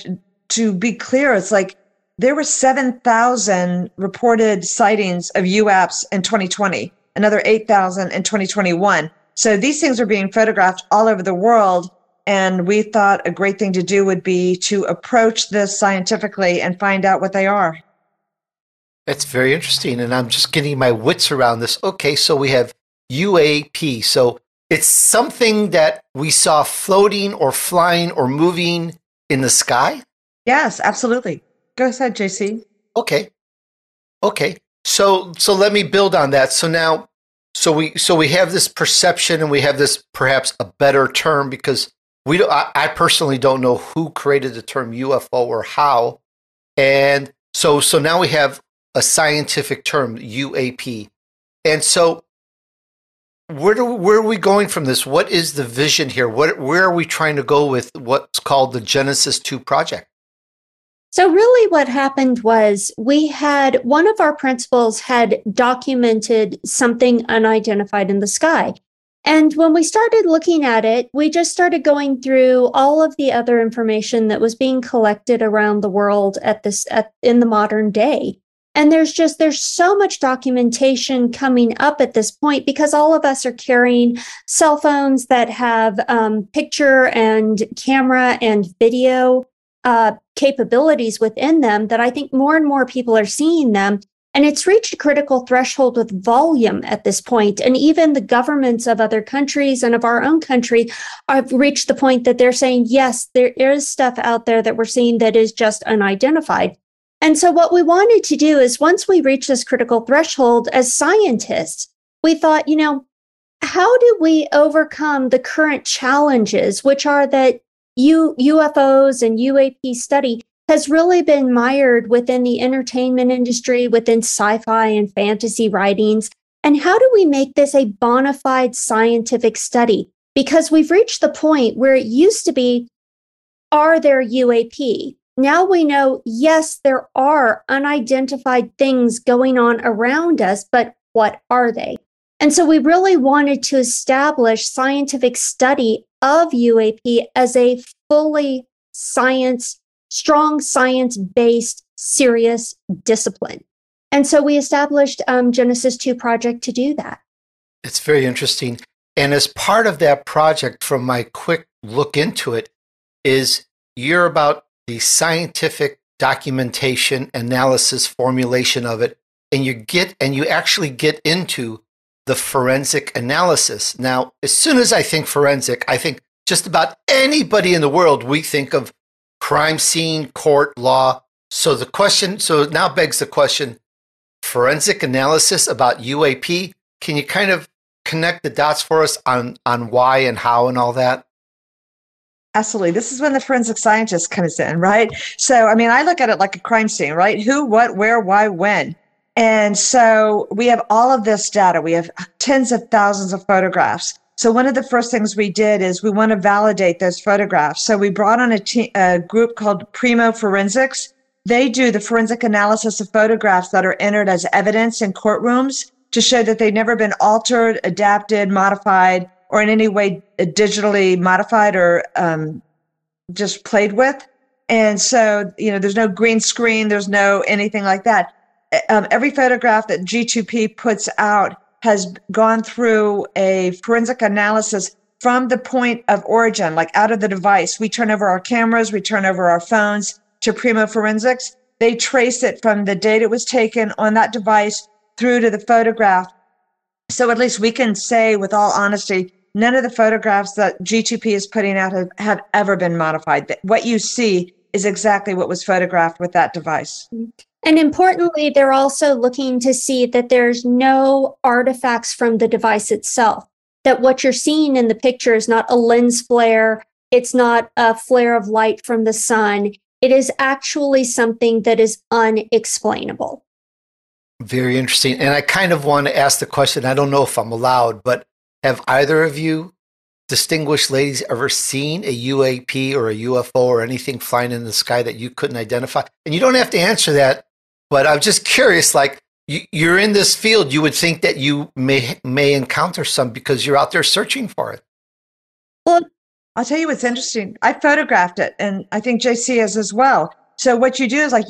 to be clear, it's like there were 7,000 reported sightings of UAPs in 2020, another 8,000 in 2021. So these things are being photographed all over the world. And we thought a great thing to do would be to approach this scientifically and find out what they are.
That's very interesting. And I'm just getting my wits around this. Okay, so we have UAP. So it's something that we saw floating or flying or moving in the sky?
Yes, absolutely. Go ahead, JC.
Okay. Okay. So so let me build on that. So now so we so we have this perception and we have this perhaps a better term because we don't, I, I personally don't know who created the term UFO or how. And so so now we have a scientific term UAP and so where do where are we going from this? What is the vision here? What where are we trying to go with what's called the Genesis 2 project
so, really, what happened was we had one of our principals had documented something unidentified in the sky. And when we started looking at it, we just started going through all of the other information that was being collected around the world at this at, in the modern day. And there's just there's so much documentation coming up at this point because all of us are carrying cell phones that have um, picture and camera and video uh, capabilities within them that I think more and more people are seeing them. And it's reached a critical threshold with volume at this point. And even the governments of other countries and of our own country have reached the point that they're saying, yes, there is stuff out there that we're seeing that is just unidentified. And so, what we wanted to do is once we reach this critical threshold as scientists, we thought, you know, how do we overcome the current challenges, which are that U- UFOs and UAP study has really been mired within the entertainment industry, within sci fi and fantasy writings. And how do we make this a bona fide scientific study? Because we've reached the point where it used to be are there UAP? Now we know, yes, there are unidentified things going on around us, but what are they? And so we really wanted to establish scientific study of UAP as a fully science, strong science based, serious discipline. And so we established um, Genesis 2 project to do that.
It's very interesting. And as part of that project, from my quick look into it, is you're about the scientific documentation, analysis, formulation of it, and you get and you actually get into the forensic analysis. Now, as soon as I think forensic, I think just about anybody in the world, we think of crime scene, court, law. So the question, so now begs the question forensic analysis about UAP. Can you kind of connect the dots for us on on why and how and all that?
Absolutely. This is when the forensic scientist comes in, right? So, I mean, I look at it like a crime scene, right? Who, what, where, why, when. And so we have all of this data. We have tens of thousands of photographs. So one of the first things we did is we want to validate those photographs. So we brought on a, te- a group called Primo Forensics. They do the forensic analysis of photographs that are entered as evidence in courtrooms to show that they've never been altered, adapted, modified, or in any way digitally modified or um, just played with. And so, you know, there's no green screen, there's no anything like that. Um, every photograph that G2P puts out has gone through a forensic analysis from the point of origin, like out of the device. We turn over our cameras, we turn over our phones to Primo Forensics. They trace it from the date it was taken on that device through to the photograph. So at least we can say with all honesty, none of the photographs that G2P is putting out have, have ever been modified. What you see is exactly what was photographed with that device.
And importantly, they're also looking to see that there's no artifacts from the device itself. That what you're seeing in the picture is not a lens flare, it's not a flare of light from the sun. It is actually something that is unexplainable.
Very interesting. And I kind of want to ask the question I don't know if I'm allowed, but have either of you, distinguished ladies, ever seen a UAP or a UFO or anything flying in the sky that you couldn't identify? And you don't have to answer that, but I'm just curious like, you're in this field, you would think that you may may encounter some because you're out there searching for it.
Well, I'll tell you what's interesting. I photographed it, and I think JC is as well. So what you do is like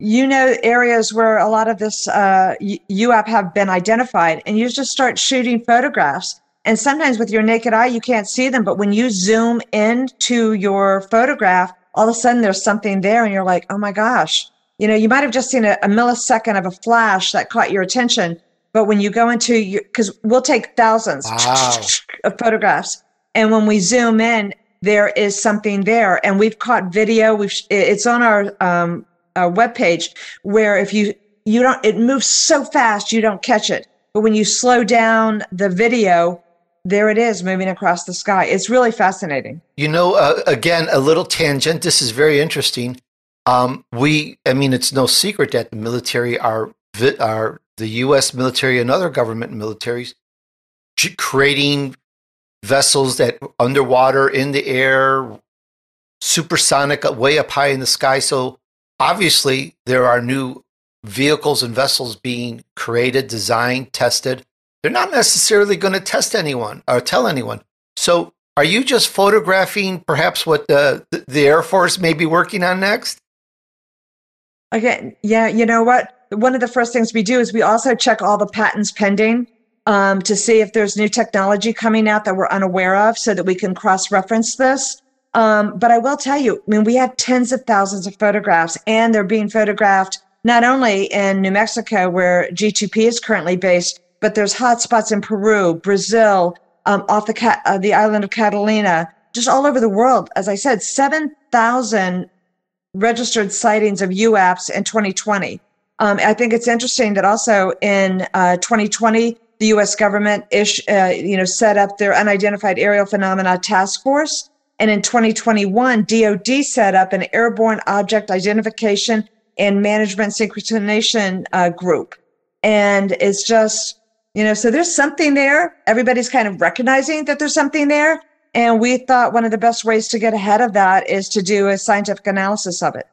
you know areas where a lot of this uh, UAP have been identified, and you just start shooting photographs. And sometimes with your naked eye, you can't see them, but when you zoom in to your photograph, all of a sudden there's something there, and you're like, oh my gosh. You know, you might have just seen a, a millisecond of a flash that caught your attention, but when you go into your, because we'll take thousands
wow.
of photographs, and when we zoom in, there is something there, and we've caught video. We've it's on our um, uh, web page where if you you don't it moves so fast you don't catch it. But when you slow down the video there it is moving across the sky. It's really fascinating.
You know uh, again a little tangent. This is very interesting um, we i mean it's no secret that the military are are the us military and other government militaries creating vessels that underwater in the air supersonic way up high in the sky so obviously there are new vehicles and vessels being created, designed, tested. They're not necessarily going to test anyone or tell anyone. So, are you just photographing perhaps what the the Air Force may be working on next?
Okay, yeah, you know what? One of the first things we do is we also check all the patents pending um, to see if there's new technology coming out that we're unaware of, so that we can cross reference this. Um, but I will tell you, I mean, we have tens of thousands of photographs, and they're being photographed not only in New Mexico, where G2P is currently based, but there's hotspots in Peru, Brazil, um, off the uh, the island of Catalina, just all over the world. As I said, seven thousand registered sightings of UAPs in 2020. Um, I think it's interesting that also in uh, 2020, the U.S. government ish, uh, you know, set up their unidentified aerial phenomena task force and in 2021, DoD set up an airborne object identification and management synchronization uh, group. And it's just, you know, so there's something there. Everybody's kind of recognizing that there's something there. And we thought one of the best ways to get ahead of that is to do a scientific analysis of it.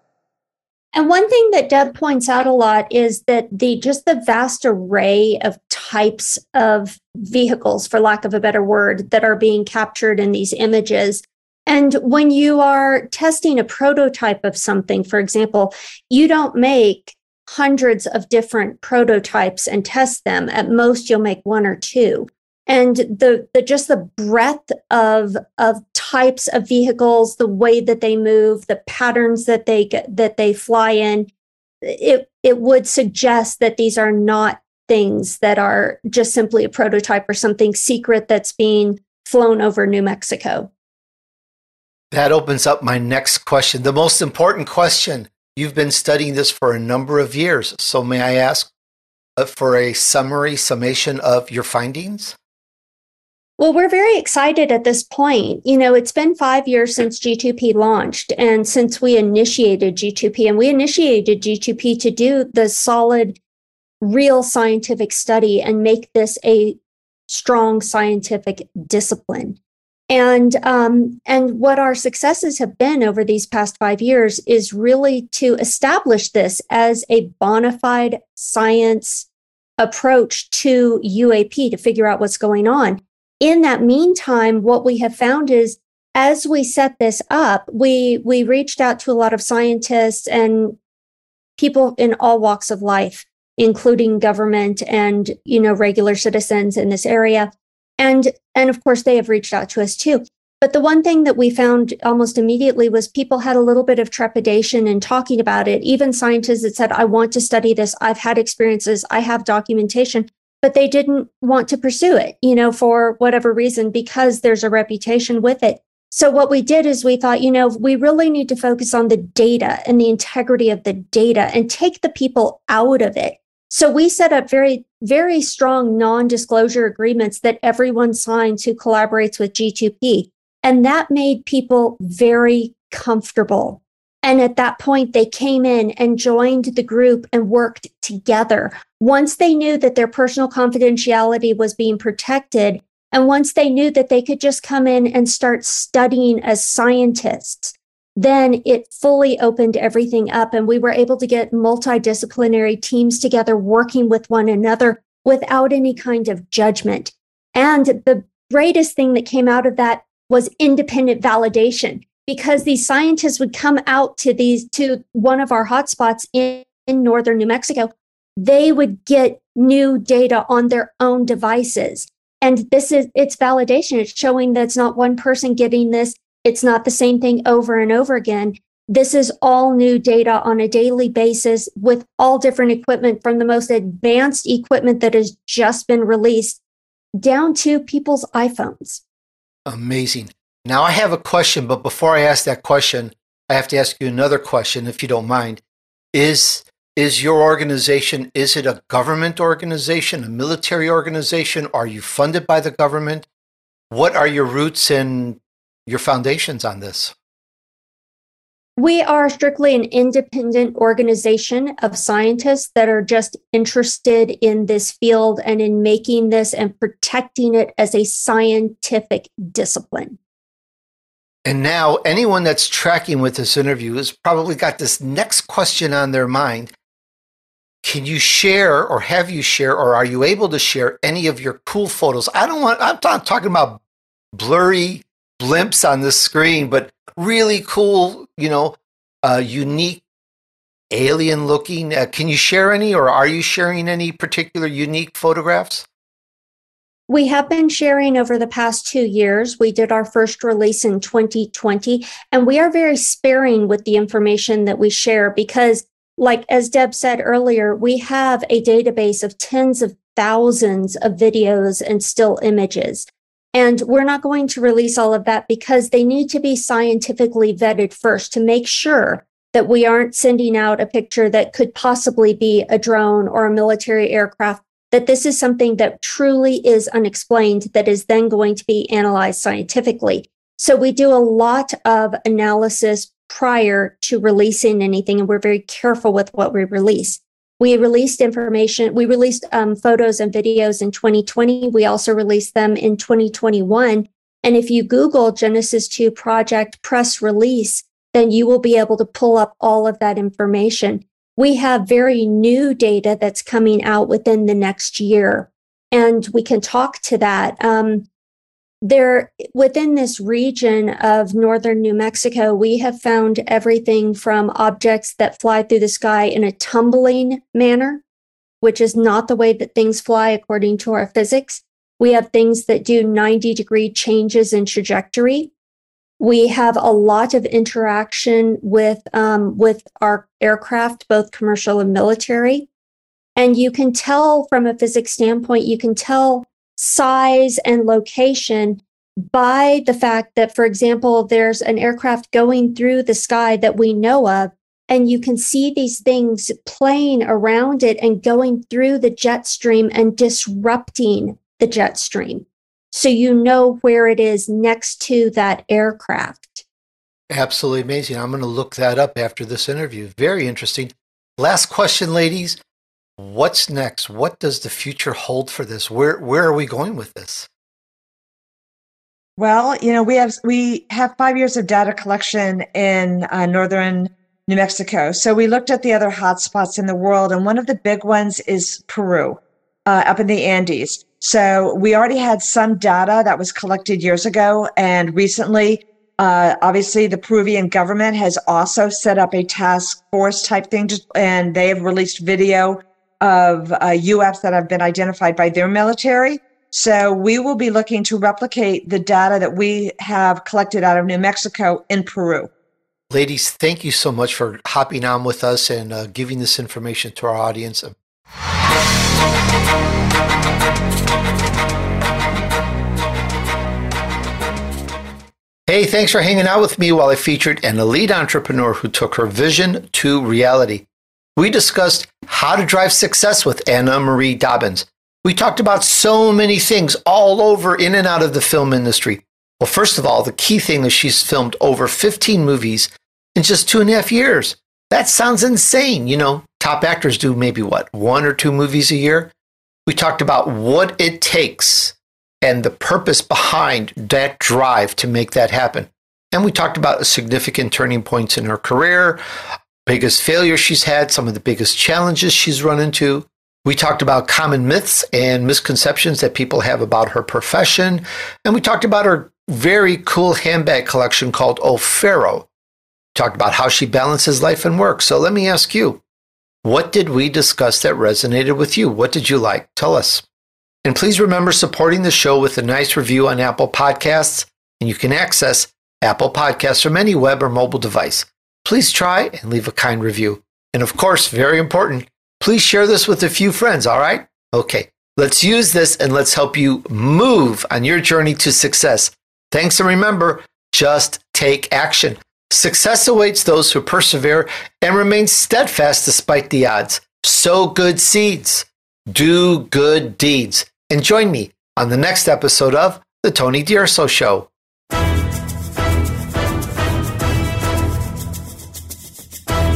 And one thing that Deb points out a lot is that the just the vast array of types of vehicles, for lack of a better word, that are being captured in these images and when you are testing a prototype of something, for example, you don't make hundreds of different prototypes and test them. At most, you'll make one or two. And the, the just the breadth of of types of vehicles, the way that they move, the patterns that they that they fly in, it it would suggest that these are not things that are just simply a prototype or something secret that's being flown over New Mexico.
That opens up my next question, the most important question. You've been studying this for a number of years. So, may I ask uh, for a summary summation of your findings?
Well, we're very excited at this point. You know, it's been five years since G2P launched and since we initiated G2P, and we initiated G2P to do the solid, real scientific study and make this a strong scientific discipline. And um, and what our successes have been over these past five years is really to establish this as a bona fide science approach to UAP to figure out what's going on. In that meantime, what we have found is as we set this up, we we reached out to a lot of scientists and people in all walks of life, including government and you know regular citizens in this area. And and of course they have reached out to us too. But the one thing that we found almost immediately was people had a little bit of trepidation in talking about it. Even scientists that said i want to study this. I've had experiences. I have documentation but they didn't want to pursue it you know for whatever reason because there's a reputation with it so what we did is we thought you know we really need to focus on the data and the integrity of the data and take the people out of it so we set up very, very strong non disclosure agreements that everyone signs who collaborates with G2P. And that made people very comfortable. And at that point, they came in and joined the group and worked together. Once they knew that their personal confidentiality was being protected, and once they knew that they could just come in and start studying as scientists, then it fully opened everything up and we were able to get multidisciplinary teams together working with one another without any kind of judgment. And the greatest thing that came out of that was independent validation because these scientists would come out to these to one of our hotspots in, in northern New Mexico. They would get new data on their own devices. And this is it's validation. It's showing that it's not one person getting this it's not the same thing over and over again. This is all new data on a daily basis with all different equipment from the most advanced equipment that has just been released down to people's iPhones.
Amazing. Now I have a question, but before I ask that question, I have to ask you another question if you don't mind. Is is your organization is it a government organization, a military organization? Are you funded by the government? What are your roots and your foundations on this?
We are strictly an independent organization of scientists that are just interested in this field and in making this and protecting it as a scientific discipline.
And now, anyone that's tracking with this interview has probably got this next question on their mind. Can you share, or have you share, or are you able to share any of your cool photos? I don't want, I'm not talking about blurry blimps on the screen, but really cool, you know, uh, unique alien looking. Uh, can you share any, or are you sharing any particular unique photographs?
We have been sharing over the past two years. We did our first release in 2020, and we are very sparing with the information that we share because, like as Deb said earlier, we have a database of tens of thousands of videos and still images. And we're not going to release all of that because they need to be scientifically vetted first to make sure that we aren't sending out a picture that could possibly be a drone or a military aircraft, that this is something that truly is unexplained that is then going to be analyzed scientifically. So we do a lot of analysis prior to releasing anything, and we're very careful with what we release. We released information, we released um, photos and videos in 2020. We also released them in 2021. And if you Google Genesis 2 project press release, then you will be able to pull up all of that information. We have very new data that's coming out within the next year, and we can talk to that. Um, there within this region of northern New Mexico, we have found everything from objects that fly through the sky in a tumbling manner, which is not the way that things fly according to our physics. We have things that do 90 degree changes in trajectory. We have a lot of interaction with um, with our aircraft, both commercial and military. And you can tell from a physics standpoint, you can tell size and location by the fact that, for example, there's an aircraft going through the sky that we know of, and you can see these things playing around it and going through the jet stream and disrupting the jet stream. So you know where it is next to that aircraft.
Absolutely amazing. I'm going to look that up after this interview. Very interesting. Last question, ladies. What's next? What does the future hold for this? Where where are we going with this?
Well, you know, we have we have five years of data collection in uh, northern New Mexico. So we looked at the other hotspots in the world, and one of the big ones is Peru, uh, up in the Andes. So we already had some data that was collected years ago, and recently, uh, obviously, the Peruvian government has also set up a task force type thing, and they have released video of uh, UFs that have been identified by their military. So we will be looking to replicate the data that we have collected out of New Mexico in Peru.
Ladies, thank you so much for hopping on with us and uh, giving this information to our audience. Hey, thanks for hanging out with me while I featured an elite entrepreneur who took her vision to reality. We discussed how to drive success with Anna Marie Dobbins. We talked about so many things all over in and out of the film industry. Well, first of all, the key thing is she's filmed over 15 movies in just two and a half years. That sounds insane. You know, top actors do maybe what, one or two movies a year? We talked about what it takes and the purpose behind that drive to make that happen. And we talked about significant turning points in her career, biggest failures she's had, some of the biggest challenges she's run into, we talked about common myths and misconceptions that people have about her profession. And we talked about her very cool handbag collection called O'Pharaoh. Talked about how she balances life and work. So let me ask you, what did we discuss that resonated with you? What did you like? Tell us. And please remember supporting the show with a nice review on Apple Podcasts. And you can access Apple Podcasts from any web or mobile device. Please try and leave a kind review. And of course, very important, Please share this with a few friends, all right? Okay, let's use this and let's help you move on your journey to success. Thanks, and remember, just take action. Success awaits those who persevere and remain steadfast despite the odds. Sow good seeds, do good deeds, and join me on the next episode of The Tony D'Urso Show.